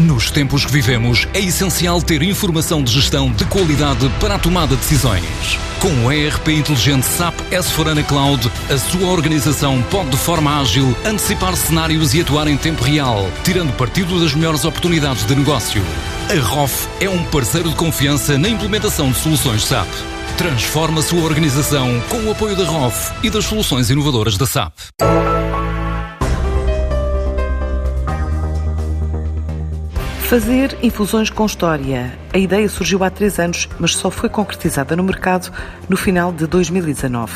Nos tempos que vivemos, é essencial ter informação de gestão de qualidade para a tomada de decisões. Com o ERP inteligente SAP S4HANA Cloud, a sua organização pode de forma ágil antecipar cenários e atuar em tempo real, tirando partido das melhores oportunidades de negócio. A ROF é um parceiro de confiança na implementação de soluções SAP. Transforma a sua organização com o apoio da ROF e das soluções inovadoras da SAP. Fazer infusões com história. A ideia surgiu há três anos, mas só foi concretizada no mercado no final de 2019.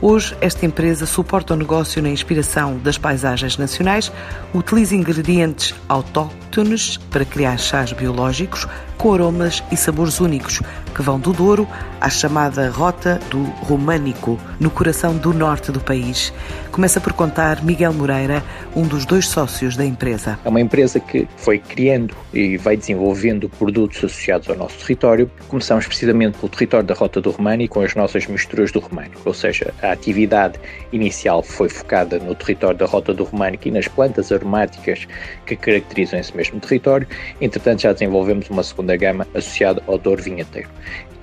Hoje, esta empresa suporta o negócio na inspiração das paisagens nacionais, utiliza ingredientes autóctones para criar chás biológicos com aromas e sabores únicos, que vão do Douro à chamada Rota do Românico, no coração do norte do país. Começa por contar Miguel Moreira, um dos dois sócios da empresa. É uma empresa que foi criando e vai desenvolvendo produtos associados ao nosso território. Começamos precisamente pelo território da Rota do Românico com as nossas misturas do Românico, ou seja, a atividade inicial foi focada no território da Rota do Românico e nas plantas aromáticas que caracterizam esse mesmo território. Entretanto, já desenvolvemos uma segunda gama associada ao Douro Vinheteiro.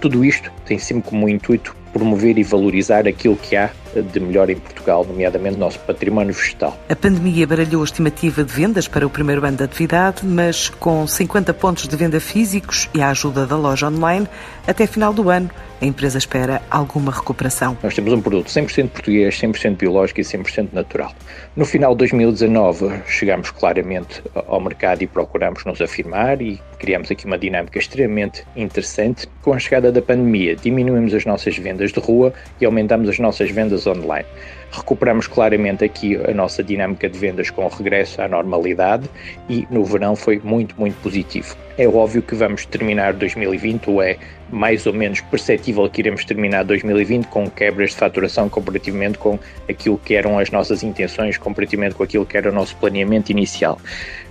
Tudo isto tem sempre como intuito promover e valorizar aquilo que há de melhor em Portugal, nomeadamente nosso património vegetal. A pandemia baralhou a estimativa de vendas para o primeiro ano da atividade, mas com 50 pontos de venda físicos e a ajuda da loja online, até final do ano a empresa espera alguma recuperação. Nós temos um produto 100% português, 100% biológico e 100% natural. No final de 2019 chegamos claramente ao mercado e procuramos nos afirmar e criamos aqui uma dinâmica extremamente interessante. Com a chegada da pandemia, diminuímos as nossas vendas de rua e aumentamos as nossas vendas online. Recuperamos claramente aqui a nossa dinâmica de vendas com o regresso à normalidade e no verão foi muito, muito positivo. É óbvio que vamos terminar 2020, ou é mais ou menos perceptível que iremos terminar 2020 com quebras de faturação comparativamente com aquilo que eram as nossas intenções, comparativamente com aquilo que era o nosso planeamento inicial.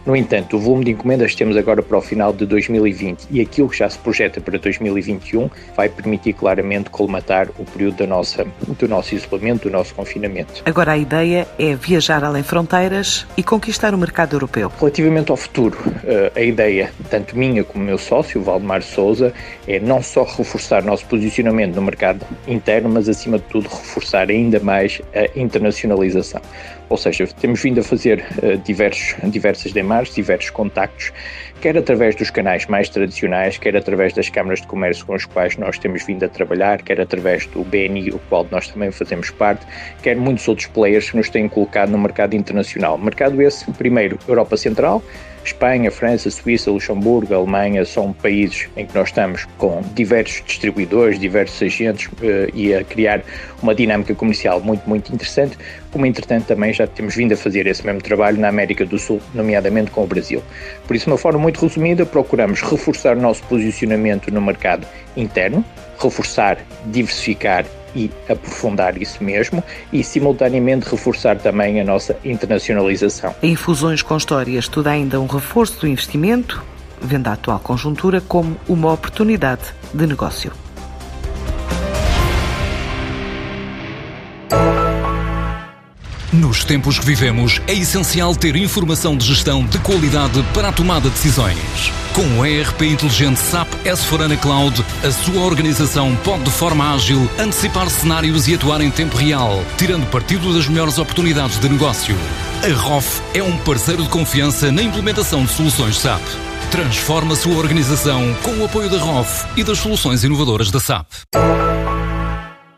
No entanto, o volume de encomendas que temos agora para o final de 2020 e aquilo que já se projeta para 2021 vai permitir claramente colmatar o período da nossa, do nosso isolamento, do nosso confinamento. Agora a ideia é viajar além fronteiras e conquistar o mercado europeu. Relativamente ao futuro, eh, a ideia, tanto minha como meu sócio, o Valdemar Souza, é não só reforçar nosso posicionamento no mercado interno, mas acima de tudo reforçar ainda mais a internacionalização. Ou seja, temos vindo a fazer uh, diversos, diversas demarches, diversos contactos, quer através dos canais mais tradicionais, quer através das câmaras de comércio com as quais nós temos vindo a trabalhar, quer através do BNI, o qual nós também fazemos parte, quer muitos outros players que nos têm colocado no mercado internacional. Mercado esse, primeiro, Europa Central, Espanha, França, Suíça, Luxemburgo, Alemanha são países em que nós estamos com diversos distribuidores, diversos agentes uh, e a criar uma dinâmica comercial muito, muito interessante, como entretanto também já temos vindo a fazer esse mesmo trabalho na América do Sul, nomeadamente com o Brasil. Por isso, de uma forma muito resumida, procuramos reforçar o nosso posicionamento no mercado interno, reforçar, diversificar e aprofundar isso mesmo e, simultaneamente, reforçar também a nossa internacionalização. Em Infusões com História estuda ainda um reforço do investimento, vendo a atual conjuntura como uma oportunidade de negócio. Nos tempos que vivemos, é essencial ter informação de gestão de qualidade para a tomada de decisões. Com o ERP inteligente SAP S4HANA Cloud, a sua organização pode de forma ágil antecipar cenários e atuar em tempo real, tirando partido das melhores oportunidades de negócio. A ROF é um parceiro de confiança na implementação de soluções SAP. Transforma a sua organização com o apoio da ROF e das soluções inovadoras da SAP.